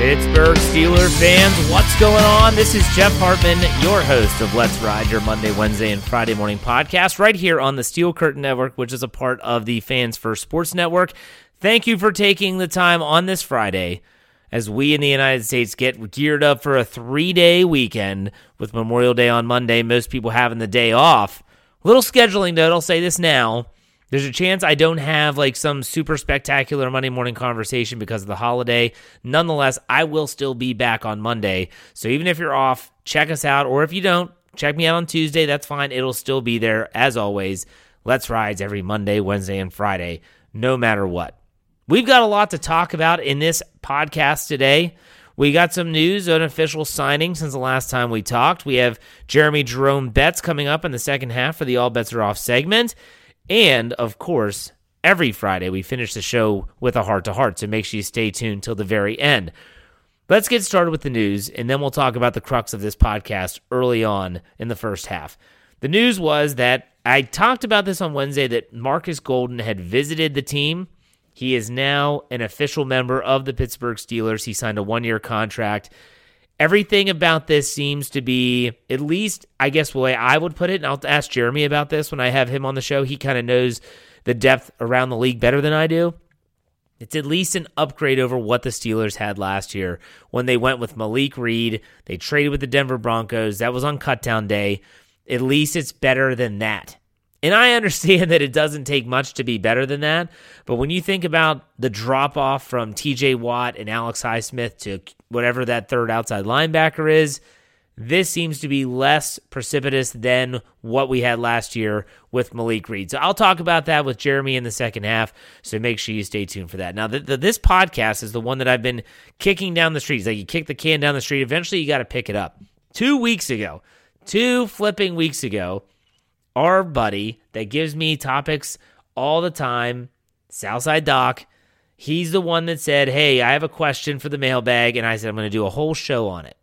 Pittsburgh Steelers fans, what's going on? This is Jeff Hartman, your host of Let's Ride, your Monday, Wednesday, and Friday morning podcast, right here on the Steel Curtain Network, which is a part of the Fans First Sports Network. Thank you for taking the time on this Friday as we in the United States get geared up for a three day weekend with Memorial Day on Monday, most people having the day off. Little scheduling note, I'll say this now. There's a chance I don't have like some super spectacular Monday morning conversation because of the holiday. Nonetheless, I will still be back on Monday. So even if you're off, check us out. Or if you don't, check me out on Tuesday. That's fine. It'll still be there as always. Let's Rides every Monday, Wednesday, and Friday, no matter what. We've got a lot to talk about in this podcast today. We got some news, an official signing since the last time we talked. We have Jeremy Jerome Betz coming up in the second half for the All Betz Are Off segment. And of course, every Friday we finish the show with a heart to heart, so make sure you stay tuned till the very end. Let's get started with the news, and then we'll talk about the crux of this podcast early on in the first half. The news was that I talked about this on Wednesday that Marcus Golden had visited the team. He is now an official member of the Pittsburgh Steelers. He signed a one year contract. Everything about this seems to be, at least, I guess, the way I would put it, and I'll ask Jeremy about this when I have him on the show. He kind of knows the depth around the league better than I do. It's at least an upgrade over what the Steelers had last year when they went with Malik Reed. They traded with the Denver Broncos. That was on cutdown day. At least it's better than that. And I understand that it doesn't take much to be better than that. But when you think about the drop off from TJ Watt and Alex Highsmith to whatever that third outside linebacker is, this seems to be less precipitous than what we had last year with Malik Reed. So I'll talk about that with Jeremy in the second half. So make sure you stay tuned for that. Now, the, the, this podcast is the one that I've been kicking down the street. It's like you kick the can down the street, eventually you got to pick it up. Two weeks ago, two flipping weeks ago, our buddy that gives me topics all the time, Southside Doc, he's the one that said, Hey, I have a question for the mailbag. And I said, I'm going to do a whole show on it.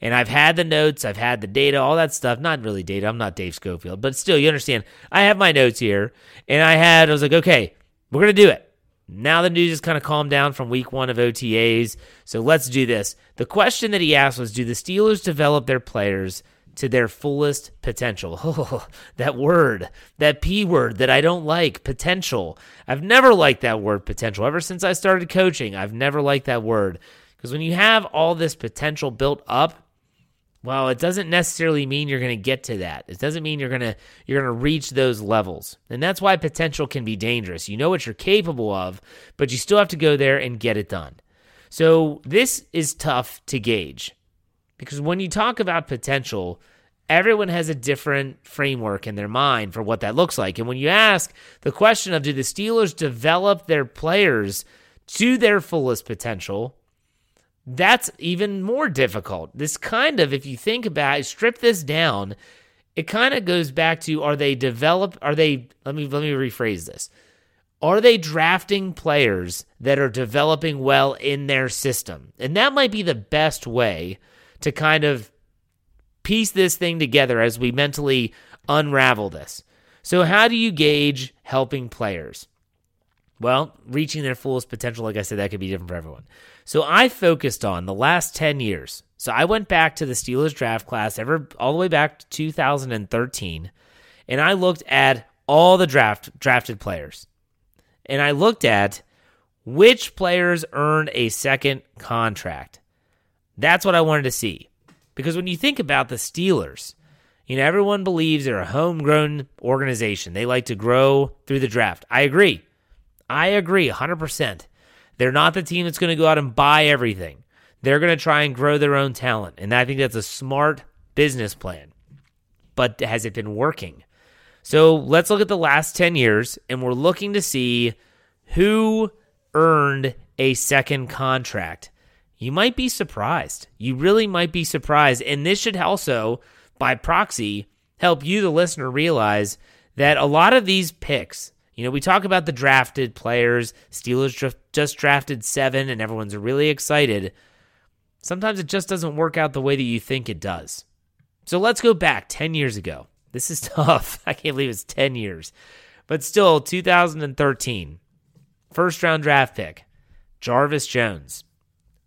And I've had the notes, I've had the data, all that stuff. Not really data. I'm not Dave Schofield, but still, you understand. I have my notes here. And I had, I was like, okay, we're going to do it. Now the news has kind of calmed down from week one of OTAs. So let's do this. The question that he asked was Do the Steelers develop their players to their fullest potential. Oh, that word, that P word that I don't like, potential. I've never liked that word, potential. Ever since I started coaching, I've never liked that word. Because when you have all this potential built up, well, it doesn't necessarily mean you're going to get to that. It doesn't mean you're going to you're going to reach those levels. And that's why potential can be dangerous. You know what you're capable of, but you still have to go there and get it done. So, this is tough to gauge. Because when you talk about potential, everyone has a different framework in their mind for what that looks like. And when you ask the question of do the Steelers develop their players to their fullest potential, that's even more difficult. This kind of, if you think about it, strip this down, it kind of goes back to are they develop are they let me let me rephrase this. Are they drafting players that are developing well in their system? And that might be the best way to kind of piece this thing together as we mentally unravel this. So, how do you gauge helping players? Well, reaching their fullest potential, like I said, that could be different for everyone. So, I focused on the last 10 years. So, I went back to the Steelers draft class ever all the way back to 2013, and I looked at all the draft drafted players and I looked at which players earned a second contract. That's what I wanted to see. Because when you think about the Steelers, you know, everyone believes they're a homegrown organization. They like to grow through the draft. I agree. I agree 100%. They're not the team that's going to go out and buy everything. They're going to try and grow their own talent. And I think that's a smart business plan. But has it been working? So let's look at the last 10 years, and we're looking to see who earned a second contract. You might be surprised. You really might be surprised. And this should also, by proxy, help you, the listener, realize that a lot of these picks, you know, we talk about the drafted players, Steelers just drafted seven, and everyone's really excited. Sometimes it just doesn't work out the way that you think it does. So let's go back 10 years ago. This is tough. I can't believe it's 10 years. But still, 2013, first round draft pick, Jarvis Jones.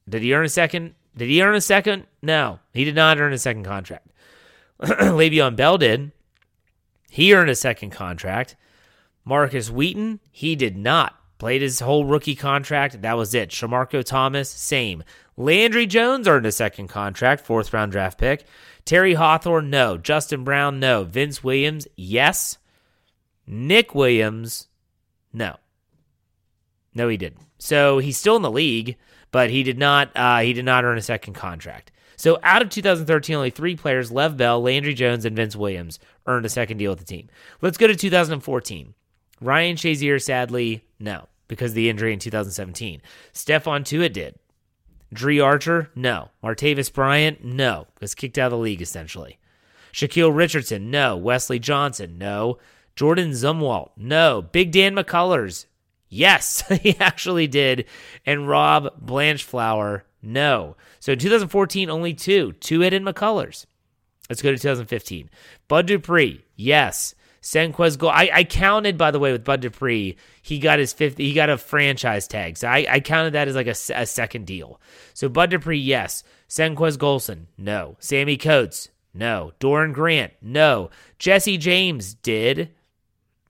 Did he earn a second? Did he earn a second? No, he did not earn a second contract. Le'Veon Bell did. He earned a second contract. Markus Wheaton, he did not. Played his whole rookie contract. That was it. Shamarko Thomas, same. Landry Jones earned a second contract, fourth round draft pick. Terry Hawthorne, no. Justin Brown, no. Vince Williams, yes. Nick Williams, no. No, he didn't. So he's still in the league, but he did not. Uh, he did not earn a second contract. So out of 2013, only three players: Lev Bell, Landry Jones, and Vince Williams earned a second deal with the team. Let's go to 2014. Ryan Shazier, sadly, no, because of the injury in 2017. Stephon Tuitt did. Dri Archer, no. Martavis Bryant, no. Was kicked out of the league essentially. Shaquille Richardson, no. Wesley Johnson, no. Jordan Zumwalt, no. Big Dan McCullers, yes, he actually did. And Rob Blanchflower, no. So in 2014, only two. Tuitt and McCullers. Let's go to 2015. Bud Dupree, yes. Senquez Gold. I, I counted, by the way, with Bud Dupree, he got his fifth. He got a franchise tag, so I, I counted that as like a, a second deal. So Bud Dupree, yes. Senquez Golson, no. Sammy Coates, no. Doran Grant, no. Jesse James did,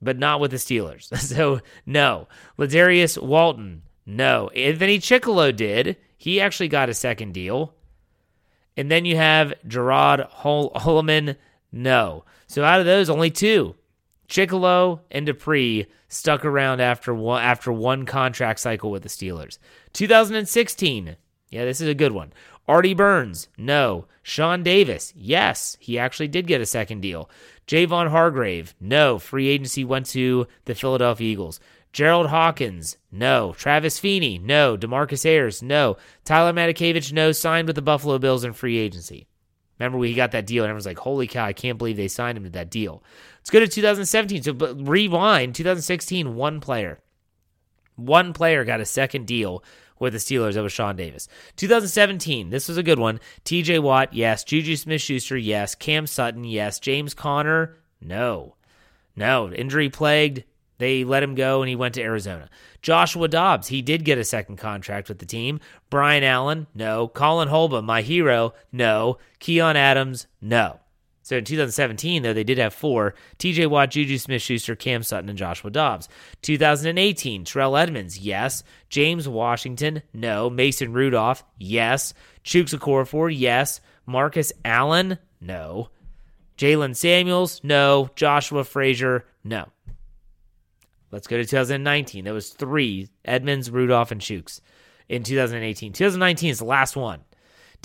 but not with the Steelers. so no. Leterrius Walton, no. Anthony Chickillo did. He actually got a second deal. And then you have Gerod Hol- Holliman, no. So out of those, only two. Chickillo and Dupree stuck around after one after one contract cycle with the Steelers. 2016, yeah, this is a good one. Artie Burns, no. Sean Davis, yes, he actually did get a second deal. Javon Hargrave, no. Free agency went to the Philadelphia Eagles. Gerald Hawkins, no. Travis Feeney, no. Demarcus Ayers, no. Tyler Matakevich, no. Signed with the Buffalo Bills in free agency. Remember, we got that deal, and everyone's like, holy cow, I can't believe they signed him to that deal. Let's go to 2017. So rewind 2016, one player. One player got a second deal with the Steelers. Was Sean Davis. 2017, this was a good one. TJ Watt, yes. Juju Smith Schuster, yes. Cam Sutton, yes. James Conner, no. No. Injury plagued. They let him go and he went to Arizona. Joshua Dobbs, he did get a second contract with the team. Brian Allen, no. Colin Holba, my hero, no. Keion Adams, no. So in 2017, though, they did have four TJ Watt, Juju Smith Schuster, Cam Sutton, and Joshua Dobbs. 2018, Terrell Edmunds, yes. James Washington, no. Mason Rudolph, yes. Chuks Okorafor, yes. Marcus Allen, no. Jaylen Samuels, no. Joshua Frazier, no. Let's go to 2019. There was three Edmunds, Rudolph, and Chuks in 2018. 2019 is the last one.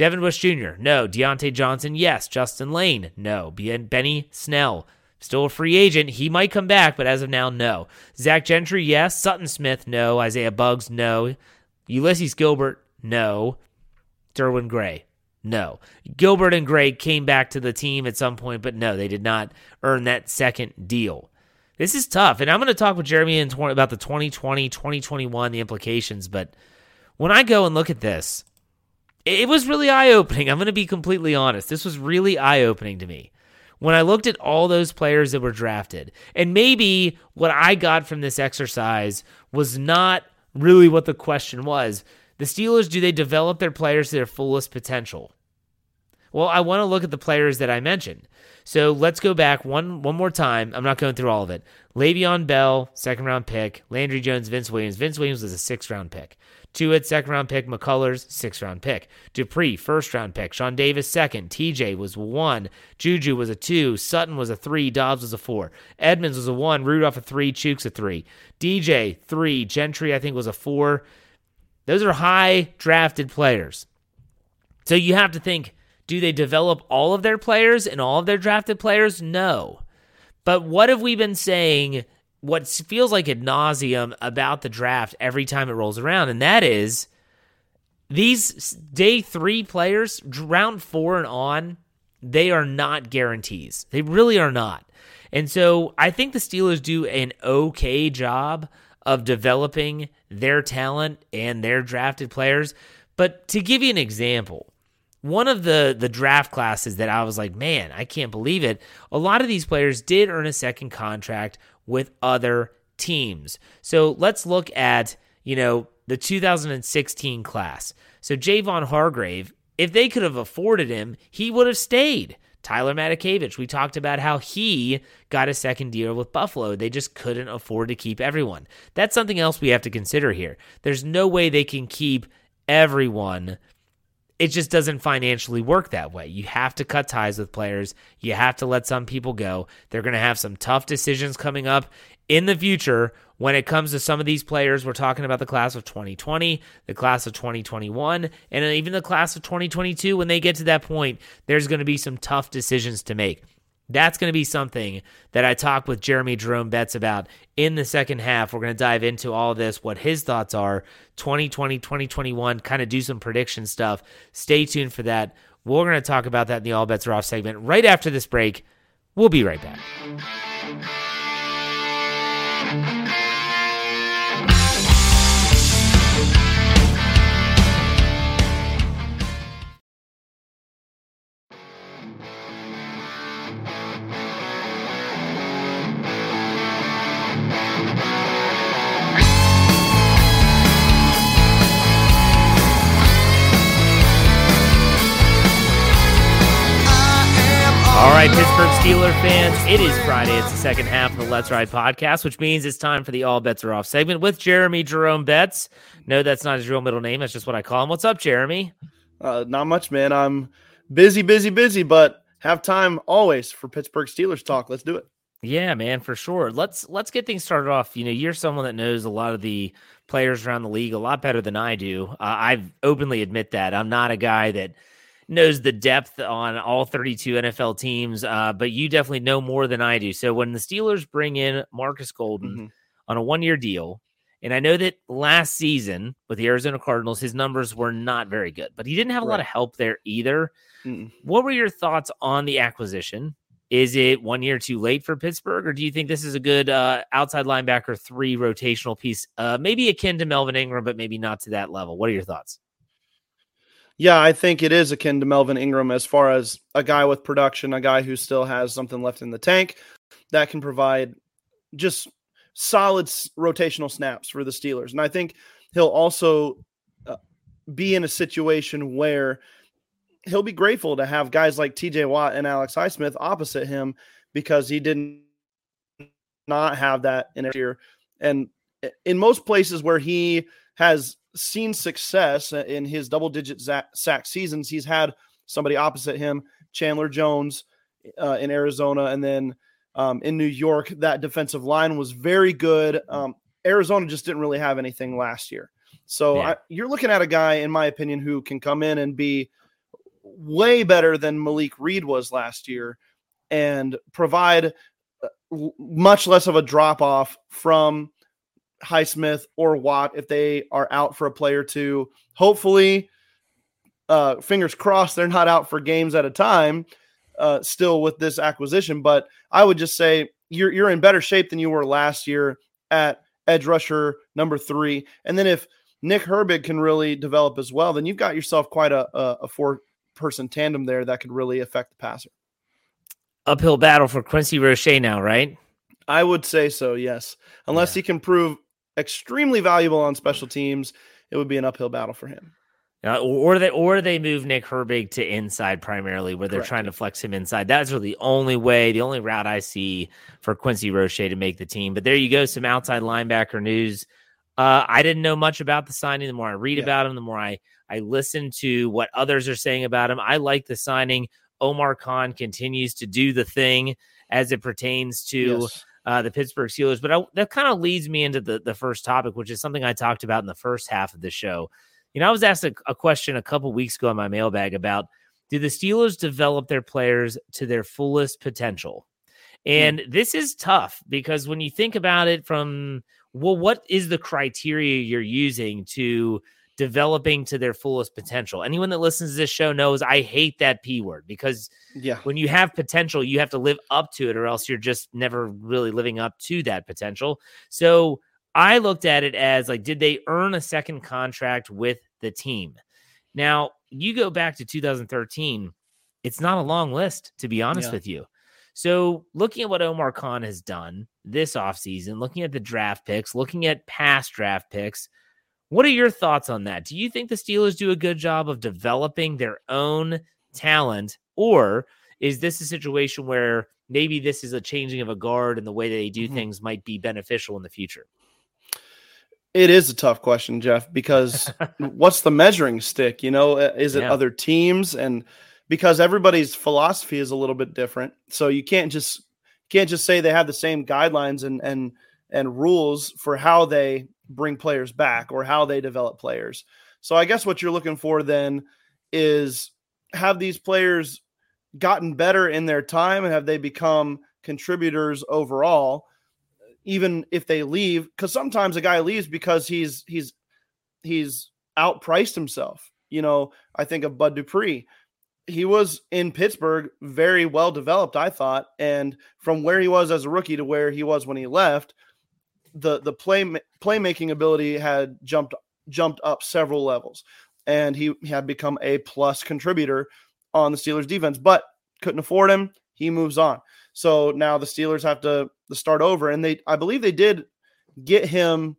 Devin Bush Jr., no. Diontae Johnson, yes. Justin Layne, no. Benny Snell, still a free agent. He might come back, but as of now, no. Zach Gentry, yes. Sutton Smith, no. Isaiah Buggs, no. Ulysees Gilbert, no. Derwin Gray. No. Gilbert and Gray came back to the team at some point, but no, they did not earn that second deal. This is tough. And I'm going to talk with Jeremy in 20, about the 2020, 2021, the implications. But when I go and look at this, it was really eye opening. I'm going to be completely honest. This was really eye opening to me. When I looked at all those players that were drafted, and maybe what I got from this exercise was not really what the question was. The Steelers, do they develop their players to their fullest potential? Well, I want to look at the players that I mentioned. So let's go back one one more time. I'm not going through all of it. Le'Veon Bell, second round pick. Landry Jones, Vince Williams. Vince Williams was a sixth round pick. Tuitt, second round pick. McCullers, sixth round pick. Dupree, first round pick. Sean Davis, second. TJ was one. Juju was a two. Sutton was a three. Dobbs was a four. Edmunds was a one. Rudolph a three. Chuks a three. DJ, three. Gentry, I think, was a four. Those are high drafted players. So you have to think do they develop all of their players and all of their drafted players? No. But what have we been saying? What feels like ad nauseum about the draft every time it rolls around, and that is these day three players, round four and on, they are not guarantees. They really are not. And so I think the Steelers do an okay job of developing their talent and their drafted players. But to give you an example, one of the the draft classes that I was like, man, I can't believe it. A lot of these players did earn a second contract with other teams. So let's look at, you know, the 2016 class. So Javon Hargrave, if they could have afforded him, he would have stayed. Tyler Matakevich, we talked about how he got a second deal with Buffalo. They just couldn't afford to keep everyone. That's something else we have to consider here. There's no way they can keep everyone. It just doesn't financially work that way. You have to cut ties with players. You have to let some people go. They're going to have some tough decisions coming up in the future when it comes to some of these players. We're talking about the class of 2020, the class of 2021, and even the class of 2022. When they get to that point, there's going to be some tough decisions to make. That's going to be something that I talk with Jeremy Jerome Betz about in the second half. We're going to dive into all this, what his thoughts are, 2020, 2021, kind of do some prediction stuff. Stay tuned for that. We're going to talk about that in the All Betz Are Off segment right after this break. We'll be right back. All right, Pittsburgh Steeler fans, it is Friday. It's the second half of the Let's Ride podcast, which means it's time for the All Betz Are Off segment with Jeremy Jerome Betz. No, that's not his real middle name. That's just what I call him. What's up, Jeremy? Uh, not much, man. I'm busy, busy, busy, but have time always for Pittsburgh Steelers talk. Let's do it. Yeah, man, for sure. Let's let's get things started off. You know, you're someone that knows a lot of the players around the league a lot better than I do. Uh, I openly admit that. I'm not a guy that – knows the depth on all 32 NFL teams, uh, but you definitely know more than I do. So when the Steelers bring in Marcus Golden mm-hmm. on a one year deal, and I know that last season with the Arizona Cardinals, his numbers were not very good, but he didn't have a right. lot of help there either. Mm-mm. What were your thoughts on the acquisition? Is it one year too late for Pittsburgh, or do you think this is a good uh, outside linebacker three rotational piece, uh, maybe akin to Melvin Ingram, but maybe not to that level? What are your thoughts? Yeah, I think it is akin to Melvin Ingram as far as a guy with production, a guy who still has something left in the tank that can provide just solid rotational snaps for the Steelers. And I think he'll also uh, be in a situation where he'll be grateful to have guys like TJ Watt and Alex Highsmith opposite him because he didn't not have that in a year. And in most places where he has seen success in his double digit sack seasons. He's had somebody opposite him, Chandler Jones uh, in Arizona, and then um, in New York, that defensive line was very good. Um, Arizona just didn't really have anything last year. So yeah. I, you're looking at a guy, in my opinion, who can come in and be way better than Malik Reed was last year and provide uh, much less of a drop off from Highsmith or Watt if they are out for a play or two. Hopefully, Uh, fingers crossed they're not out for games at a time. Uh, still with this acquisition, but I would just say you're you're in better shape than you were last year at edge rusher number three. And then if Nick Herbig can really develop as well, then you've got yourself quite a, a, a four person tandem there that could really affect the passer. Uphill battle for Quincy Roche now, right? I would say so, yes. Unless yeah. he can prove extremely valuable on special teams, it would be an uphill battle for him. Uh, or they or they move Nick Herbig to inside primarily, where they're Correct. trying to flex him inside. That's really the only way, the only route I see for Quincy Roche to make the team. But there you go, some outside linebacker news. Uh, I didn't know much about the signing. The more I read yeah. about him, the more I I listen to what others are saying about him. I like the signing. Omar Khan continues to do the thing as it pertains to yes. Uh, the Pittsburgh Steelers. But I, that kind of leads me into the the first topic, which is something I talked about in the first half of the show you know, I was asked a, a question a couple weeks ago in my mailbag about do the Steelers develop their players to their fullest potential? Hmm. And mm. this is tough because when you think about it from well, what is the criteria you're using to developing to their fullest potential? Anyone that listens to this show knows I hate that P word because yeah, when you have potential, you have to live up to it, or else you're just never really living up to that potential. So I looked at it as like, did they earn a second contract with the team? Now, you go back to 2013, it's not a long list, to be honest yeah. with you. So, looking at what Omar Khan has done this offseason, looking at the draft picks, looking at past draft picks, what are your thoughts on that? Do you think the Steelers do a good job of developing their own talent, or is this a situation where maybe this is a changing of a guard and the way that they do mm-hmm. things might be beneficial in the future? It is a tough question, Jeff, because what's the measuring stick? You know, is it yeah. other teams? And because everybody's philosophy is a little bit different. So you can't just can't just say they have the same guidelines and and and rules for how they bring players back or how they develop players. So I guess what you're looking for then is have these players gotten better in their time and have they become contributors overall? even if they leave because sometimes a guy leaves because he's he's he's outpriced himself you know i think of bud dupree he was in pittsburgh very well developed i thought and from where he was as a rookie to where he was when he left the the play playmaking ability had jumped jumped up several levels and he had become a plus contributor on the steelers defense but couldn't afford him he moves on so now the Steelers have to, to start over. And they, I believe they did get him.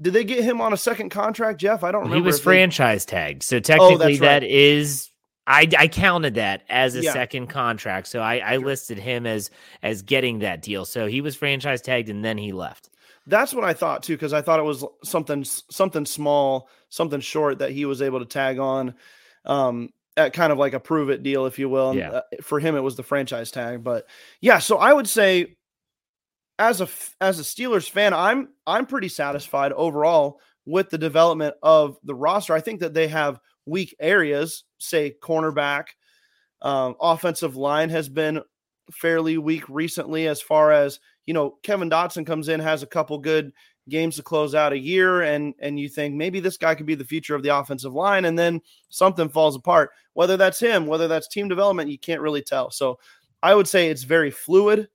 Did they get him on a second contract, Jeff? I don't remember. He was franchise they... tagged. So oh, technically, oh, that right. is I, I counted that as a yeah. second contract, so I, I listed him as as getting that deal. So he was franchise tagged, and then he left. That's what I thought too, because I thought it was something something small, something short that he was able to tag on. Um, at kind of like a prove it deal, if you will. And yeah. Uh, for him, it was the franchise tag. But yeah, so I would say as a as a Steelers fan, I'm I'm pretty satisfied overall with the development of the roster. I think that they have weak areas, say cornerback, um, offensive line has been fairly weak recently. As far as you know, Kevin Dotson comes in, has a couple good games to close out a year and and you think maybe this guy could be the future of the offensive line and then something falls apart. Whether that's him whether that's team development you can't really tell. So i would say it's very fluid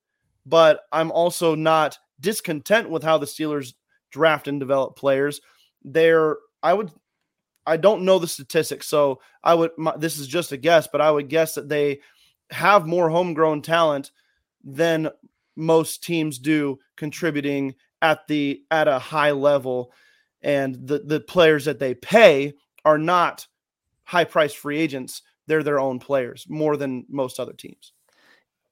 but i'm also not discontent with how the steelers draft and develop players. They're i would i don't know the statistics so i would my, this is just a guess but i would guess that they have more homegrown talent than most teams do contributing at the at a high level. And the the players that they pay are not high price free agents. They're their own players more than most other teams.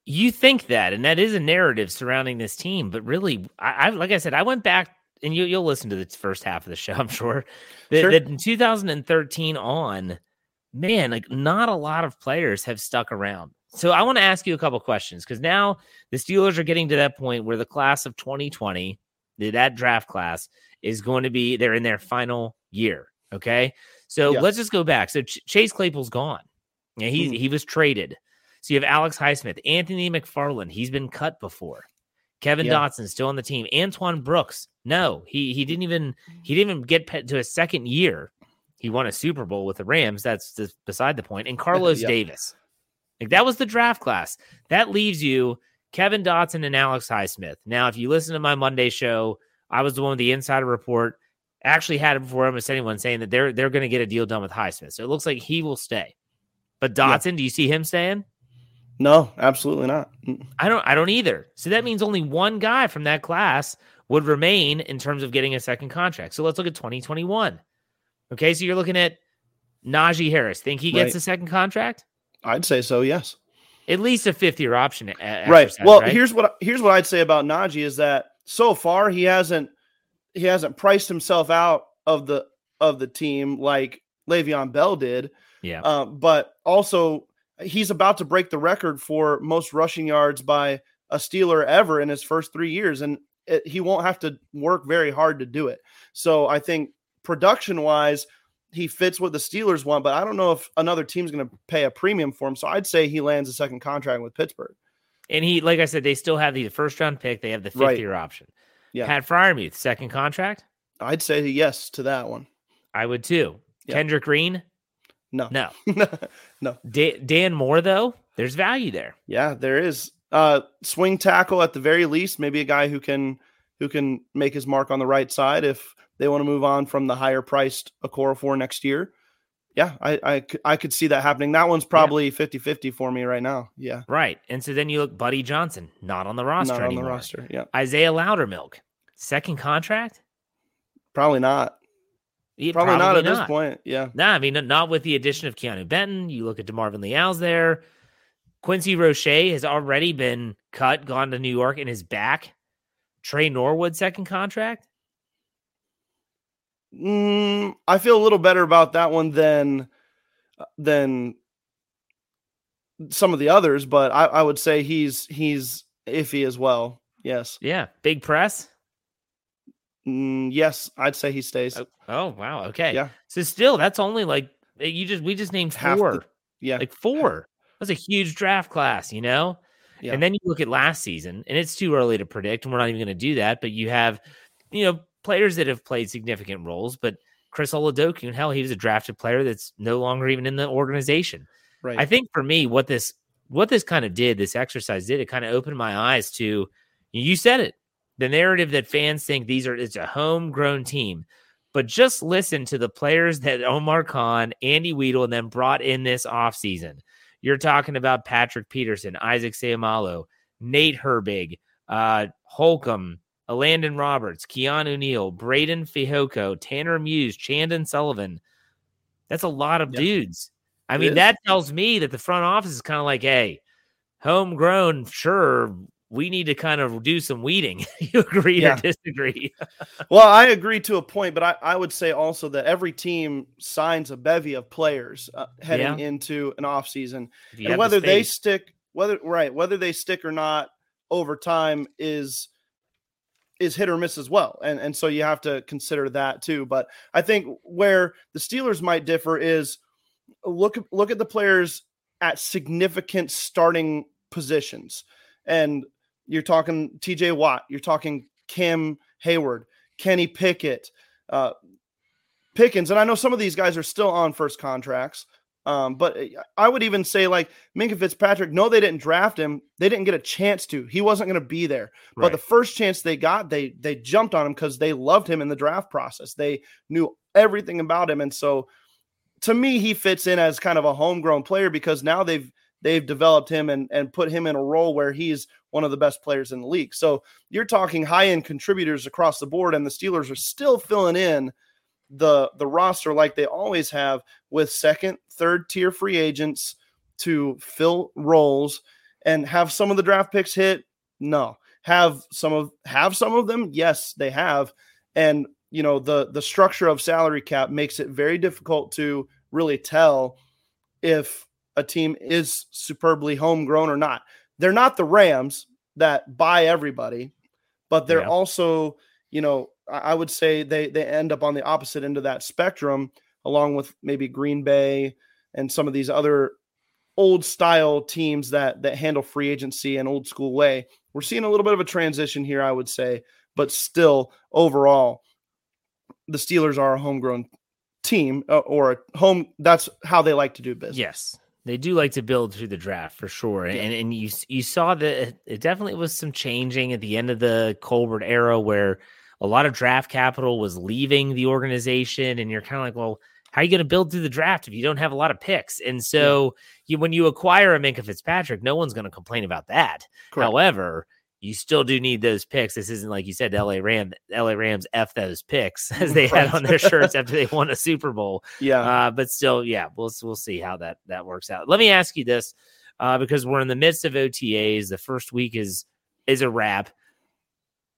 You think that and that is a narrative surrounding this team but really i, I like i said i went back and you, you'll listen to the first half of the show i'm sure. That, sure. that in 2013 on man like not a lot of players have stuck around so i want to ask you a couple questions because now the steelers are getting to that point where the class of 2020 that draft class is going to be they're in their final year. Okay, so yeah. let's just go back. So Ch- Chase Claypool's gone. Yeah, he mm. he was traded. So you have Alex Highsmith, Anthony McFarland. He's been cut before. Kevin yeah. Dotson still on the team. Antoine Brooks. No, he he didn't even he didn't even get to a second year. he won a Super Bowl with the Rams. That's just beside the point. And Carlos Yep. Davis. Like that was the draft class. That leaves you Kevin Dotson and Alex Highsmith. Now, if you listen to my Monday show, I was the one with the insider report. Actually had it before almost anyone saying that they're they're going to get a deal done with Highsmith. So it looks like he will stay. But Yeah. Dotson, do you see him staying? No, absolutely not. I don't I don't either. So that means only one guy from that class would remain in terms of getting a second contract. So let's look at 2021. Okay, so you're looking at Najee Harris. Think he gets Right. a second contract? I'd say so. Yes. At least a fifth year option. right. Well, right? here's what here's what I'd say about Najee is that so far he hasn't he hasn't priced himself out of the of the team like Le'Veon Bell did. yeah. Uh, but also he's about to break the record for most rushing yards by a Steeler ever in his first three years, and it, he won't have to work very hard to do it. So I think production wise, he fits what the Steelers want, but I don't know if another team's going to pay a premium for him. So I'd say he lands a second contract with Pittsburgh. and he, like I said, they still have the first round pick. They have the fifth Right. year option. Yeah. Pat Freiermuth, second contract. I'd say yes to that one. I would too. Kendrick Green, No, no. no. Da- Dan Moore, though, there's value there. Yeah, there is. Uh swing tackle at the very least, maybe a guy who can who can make his mark on the right side if they want to move on from the higher priced Okorafor next year. Yeah, I, could I could see that happening. That one's probably 50-50 for me right now. Yeah. Right. And so then you look Buddy Johnson, not on the roster Not on anymore. the roster. Yeah. Isaiah Loudermilk, second contract? Probably not. Yeah, Probably, not at this point. Yeah. Nah, I mean, not with the addition of Keanu Benton. You look at DeMarvin Leal's there. Quincy Roche has already been cut, gone to New York, and is back. Tre Norwood, second contract. Mm, I feel a little better about that one than than some of the others, but I, I would say he's he's iffy as well. Yes. Yeah. Big press. Mm, yes, I'd say he stays. Oh, oh, wow. Okay. Yeah. So still, that's only like eh, you just we just named Half the- four. Yeah. Like four. That's a huge draft class, you know? Yeah. And then you look at last season, and it's too early to predict, and we're not even going to do that. But you have, you know, players that have played significant roles, but Chris Oladokun, and hell, he was a drafted player that's no longer even in the organization. right. I think for me, what this what this kind of did, this exercise did, it kind of opened my eyes to you said it, the narrative that fans think these are it's a homegrown team. But just listen to the players that Omar Khan, Andy Weidl, and then brought in this offseason. You're talking about Patrick Peterson, Isaac Seumalo, Nate Herbig, uh, Holcomb, Landon Roberts, Keanu Neal, Breiden Fehoko, Tanner Muse, Chandon Sullivan. That's a lot of Yeah. dudes. I It mean, is. that tells me that the front office is kind of like, hey, homegrown, sure, we need to kind of do some weeding. you agree Yeah. or disagree? well, I agree to a point, but I, I would say also that every team signs a bevy of players uh, heading into an offseason. And have the whether they stick whether right whether they stick or not over time is is hit or miss as well and and so you have to consider that too but i think where the steelers might differ is look look at the players at significant starting positions and you're talking tj watt you're talking cam hayward kenny pickett uh pickens and i know some of these guys are still on first contracts um, but I would even say like Minkah Fitzpatrick, no, they didn't draft him. They didn't get a chance to. He wasn't going to be there. But the first chance they got, they they jumped on him because they loved him in the draft process. They knew everything about him, and so to me, he fits in as kind of a homegrown player because now they've they've developed him and and put him in a role where he's one of the best players in the league. So you're talking high end contributors across the board, and the Steelers are still filling in the the roster like they always have with second, third tier free agents to fill roles and have some of the draft picks hit. No, have some of have some of them. Yes, they have, and you know the the structure of salary cap makes it very difficult to really tell if a team is superbly homegrown or not. They're not the Rams that buy everybody, but they're Yeah. also, you know, I I would say they they end up on the opposite end of that spectrum, along with maybe Green Bay and some of these other old style teams that that handle free agency and old school way. We're seeing a little bit of a transition here, I would say, but still overall, the Steelers are a homegrown team uh, or a home. That's how they like to do business. Yes, they do like to build through the draft for sure. And and you you saw that it definitely was some changing at the end of the Colbert era where a lot of draft capital was leaving the organization, and you're kind of like, well how are you going to build through the draft if you don't have a lot of picks? And so yeah. you, when you acquire a Minkah Fitzpatrick, no one's going to complain about that. Correct. However, you still do need those picks. This isn't like you said, LA Ram, LA Rams f those picks as they right. had on their shirts after they won a Super Bowl. Yeah, uh, but still, yeah, we'll we'll see how that that works out. Let me ask you this, uh, because we're in the midst of OTAs. The first week is is a wrap.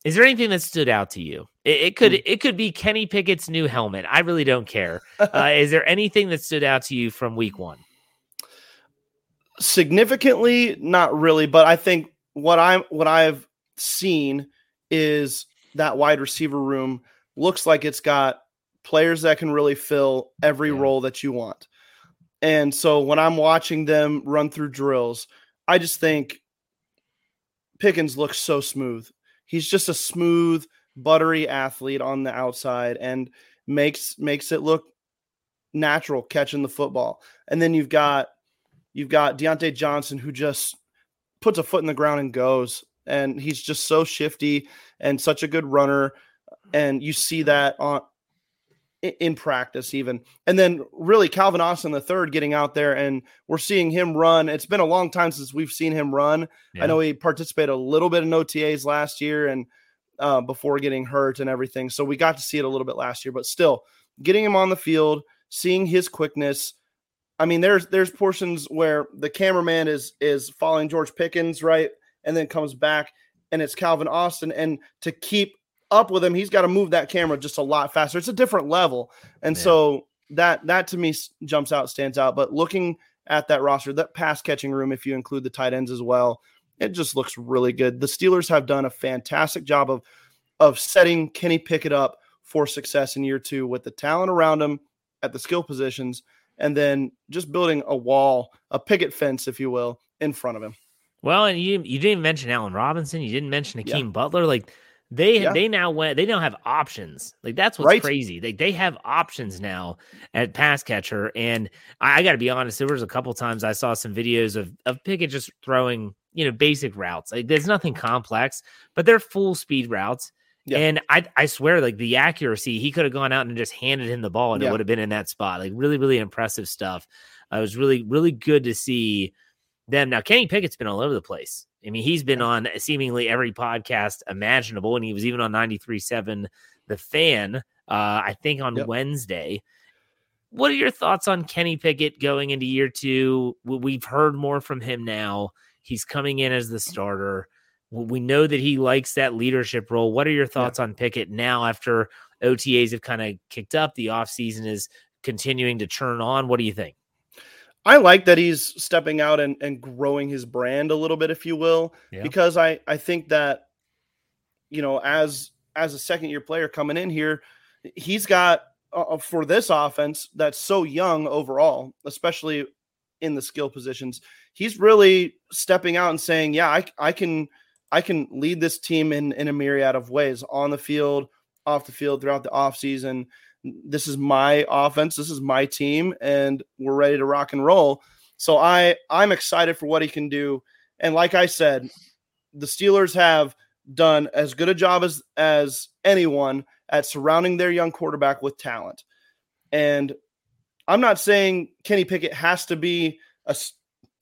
Is there anything that stood out to you? It, it could mm. it could be Kenny Pickett's new helmet. I really don't care. Uh, is there anything that stood out to you from Week One? Significantly, not really. But I think what I'm what I've seen is that wide receiver room looks like it's got players that can really fill every yeah. role that you want. And so when I'm watching them run through drills, I just think Pickens looks so smooth he's just a smooth, buttery athlete on the outside and makes makes it look natural catching the football. And then you've got you've got Diontae Johnson who just puts a foot in the ground and goes. And he's just so shifty and such a good runner. And you see that on in practice even. And then really calvin austin the third getting out there and we're seeing him run. It's been a long time since we've seen him run. Yeah. i know he participated a little bit in otas last year and uh, before getting hurt and everything. So we got to see it a little bit last year but still getting him on the field seeing his quickness. I mean there's there's portions where the cameraman is is following george pickens right? And then comes back and it's calvin austin. And to keep up with him, he's got to move that camera just a lot faster. It's a different level. And yeah. so that that to me jumps out, stands out. But looking at that roster, that pass catching room, if you include the tight ends as well, it just looks really good. The Steelers have done a fantastic job of of setting Kenny Pickett up for success in year two with the talent around him at the skill positions, and then just building a wall, a picket fence, if you will, in front of him. Well, and you you didn't mention Allen Robinson, you didn't mention Hakeem yeah. Butler, like they yeah. they now went they now have options. Like that's what's right. crazy. They they have options now at pass catcher. And I, I got to be honest, there was a couple times I saw some videos of of Pickett just throwing you know basic routes. Like there's nothing complex, but they're full speed routes. Yeah. And I I swear, like the accuracy, he could have gone out and just handed him the ball, and yeah. it would have been in that spot. Like really, really impressive stuff. Uh, it was really, really good to see them. Now, Kenny Pickett's been all over the place. I mean, he's been on seemingly every podcast imaginable, and he was even on 93.7 The Fan, uh, I think on yep. Wednesday. What are your thoughts on Kenny Pickett going into year two? We've heard more from him now. He's coming in as the starter. We know that he likes that leadership role. What are your thoughts on Pickett now after OTAs have kind of kicked up? The offseason is continuing to churn on. What do you think? I like that he's stepping out and, and growing his brand a little bit, if you will, yeah. because I, I think that, you know, as as a second year player coming in here, he's got uh, uh, for this offense that's so young overall, especially in the skill positions, he's really stepping out and saying, yeah, I, I can I can lead this team in in a myriad of ways on the field, off the field, throughout the offseason this is my offense, this is my team, and we're ready to rock and roll. So I I'm excited for what he can do. And like I said, the Steelers have done as good a job as as anyone at surrounding their young quarterback with talent. And I'm not saying Kenny Pickett has to be a,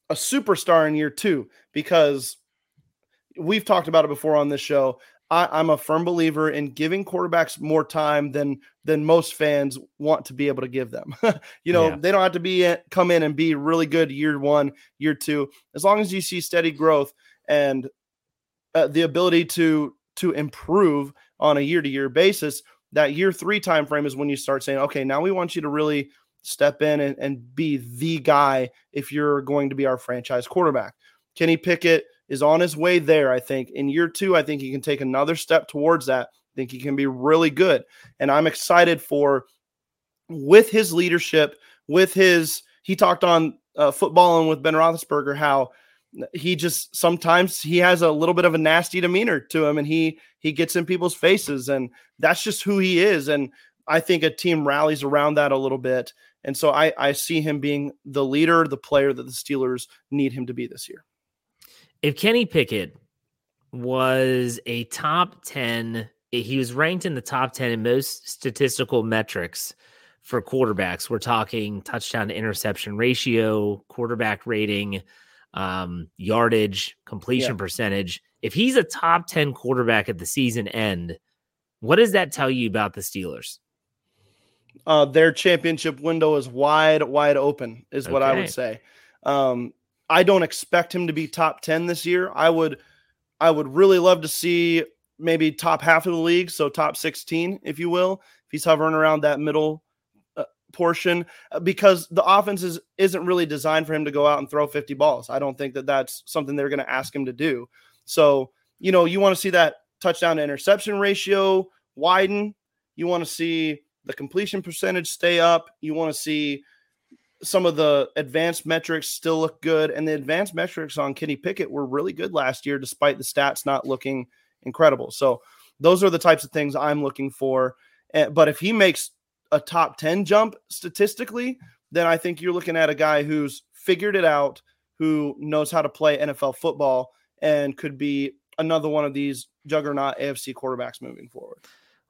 a superstar in year two because we've talked about it before on this show. I, am a firm believer in giving quarterbacks more time than than most fans want to be able to give them. you know, yeah. they don't have to be come in and be really good year one, year two. As long as you see steady growth and uh, the ability to to improve on a year to year basis, that year three time frame is when you start saying, okay, now we want you to really step in and, and be the guy if you're going to be our franchise quarterback. Kenny Pickett is on his way there. I think in year two, I think he can take another step towards that. I think he can be really good. And I'm excited for with his leadership, with his, he talked on uh, footballing with Ben Roethlisberger how he just sometimes he has a little bit of a nasty demeanor to him and he he gets in people's faces and that's just who he is and I think a team rallies around that a little bit. And so I, I see him being the leader, the player that the Steelers need him to be this year. If Kenny Pickett was a top 10, he was ranked in the top 10 in most statistical metrics for quarterbacks. We're talking touchdown to interception ratio, quarterback rating, um, yardage, completion yeah. percentage. If he's a top 10 quarterback at the season end, what does that tell you about the Steelers? Uh, their championship window is wide, wide open, is what I would say. Um, I don't expect him to be top 10 this year. I would I would really love to see maybe top half of the league, so top 16, if you will, if he's hovering around that middle uh, portion, uh, because the offense is, isn't really designed for him to go out and throw 50 balls. I don't think that that's something they're going to ask him to do. So, you know, you want to see that touchdown to interception ratio widen. You want to see the completion percentage stay up. You want to see some of the advanced metrics still look good. And the advanced metrics on Kenny Pickett were really good last year, despite the stats not looking incredible. So those are the types of things I'm looking for. Eh, but if he makes a top 10 jump statistically, then I think you're looking at a guy who's figured it out, who knows how to play NFL football, and could be another one of these juggernaut AFC quarterbacks moving forward.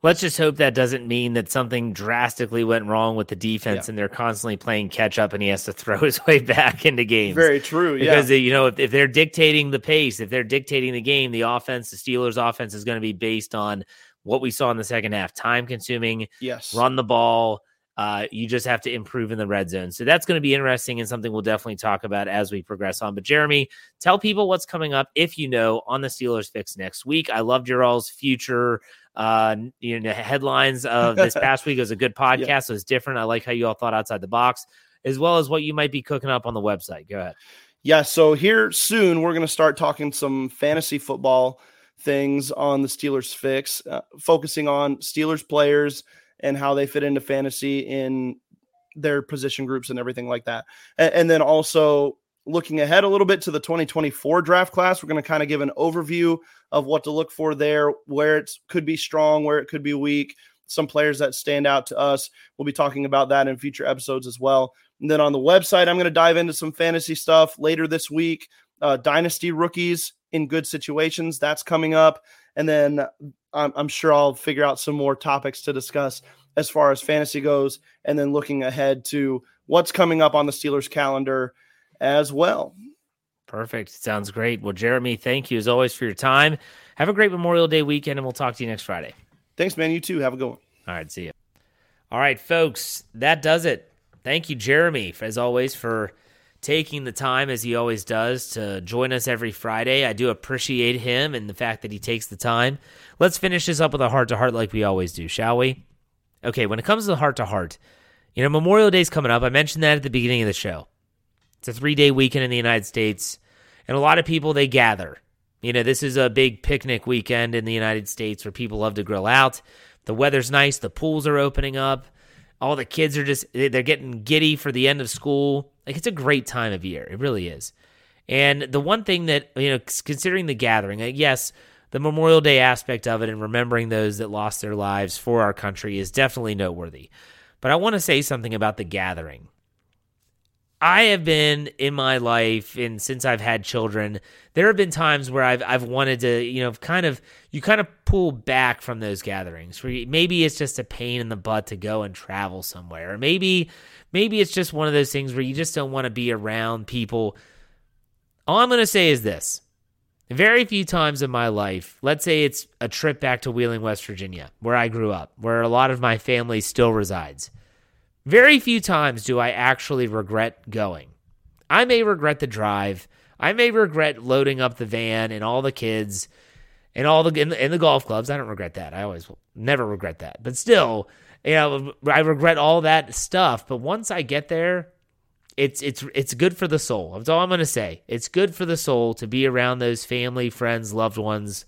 Let's just hope that doesn't mean that something drastically went wrong with the defense yeah. and they're constantly playing catch up and he has to throw his way back into games. Very true. Yeah. Because, you know, if, if they're dictating the pace, if they're dictating the game, the offense, the Steelers' offense is going to be based on what we saw in the second half time consuming, yes, run the ball. Uh, you just have to improve in the red zone. So that's going to be interesting and something we'll definitely talk about as we progress on. But Jeremy, tell people what's coming up if you know on the Steelers Fix next week. I loved your all's future uh, you know, headlines of this past week. It was a good podcast. Yeah. So it's different. I like how you all thought outside the box, as well as what you might be cooking up on the website. Go ahead. Yeah. So here soon, we're going to start talking some fantasy football things on the Steelers Fix, uh, focusing on Steelers players and how they fit into fantasy in their position groups and everything like that. And, and then also looking ahead a little bit to the 2024 draft class, we're going to kind of give an overview of what to look for there, where it could be strong, where it could be weak, some players that stand out to us. We'll be talking about that in future episodes as well. And then on the website, I'm going to dive into some fantasy stuff later this week. Uh, dynasty rookies in good situations, that's coming up. And then I'm, I'm sure I'll figure out some more topics to discuss as far as fantasy goes. And then looking ahead to what's coming up on the Steelers calendar as well. Perfect. Sounds great. Well, Jeremy, thank you as always for your time. Have a great Memorial Day weekend, and we'll talk to you next Friday. Thanks, man. You too. Have a good one. All right. See you. All right, folks. That does it. Thank you, Jeremy, as always, for taking the time, as he always does, to join us every Friday. I do appreciate him and the fact that he takes the time. Let's finish this up with a heart to heart like we always do, shall we? Okay, when it comes to the heart to heart, you know, Memorial Day's coming up. I mentioned that at the beginning of the show. It's a three day weekend in the United States, and a lot of people they gather. You know, this is a big picnic weekend in the United States where people love to grill out. The weather's nice, the pools are opening up. All the kids are just they're getting giddy for the end of school. Like it's a great time of year. It really is. And the one thing that, you know, considering the gathering, like yes, the Memorial Day aspect of it and remembering those that lost their lives for our country is definitely noteworthy. But I want to say something about the gathering. I have been in my life and since I've had children, there have been times where I've I've wanted to, you know, kind of you kind of pull back from those gatherings. Where maybe it's just a pain in the butt to go and travel somewhere. Or maybe maybe it's just one of those things where you just don't want to be around people. All I'm going to say is this. Very few times in my life, let's say it's a trip back to Wheeling, West Virginia, where I grew up, where a lot of my family still resides. Very few times do I actually regret going. I may regret the drive. I may regret loading up the van and all the kids and all the in, the the golf clubs. I don't regret that. I always never regret that. But still, you know, I regret all that stuff. But once I get there, it's it's it's good for the soul. That's all I'm gonna say. It's good for the soul to be around those family, friends, loved ones.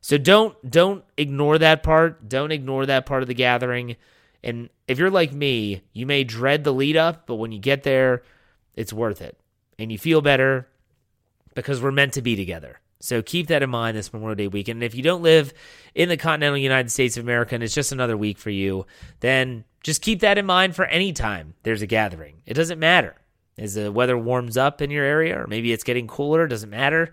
So don't don't ignore that part. Don't ignore that part of the gathering. And if you're like me, you may dread the lead up, but when you get there, it's worth it. And you feel better because we're meant to be together. So keep that in mind this Memorial Day weekend. And if you don't live in the continental United States of America and it's just another week for you, then just keep that in mind for any time there's a gathering. It doesn't matter. As the weather warms up in your area, or maybe it's getting cooler, doesn't matter.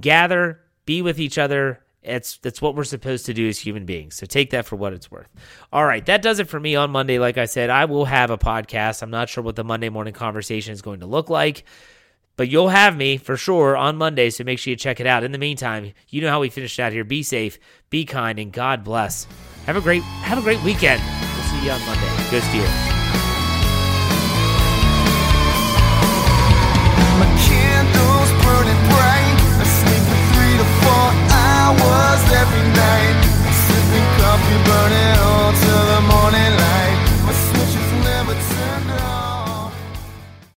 Gather, be with each other. It's that's what we're supposed to do as human beings. So take that for what it's worth. All right, that does it for me on Monday. Like I said, I will have a podcast. I'm not sure what the Monday morning conversation is going to look like, but you'll have me for sure on Monday. So make sure you check it out. In the meantime, you know how we finished out here. Be safe, be kind, and God bless. Have a great have a great weekend. We'll see you on Monday. Go Steelers. night, sipping coffee, burning all to the.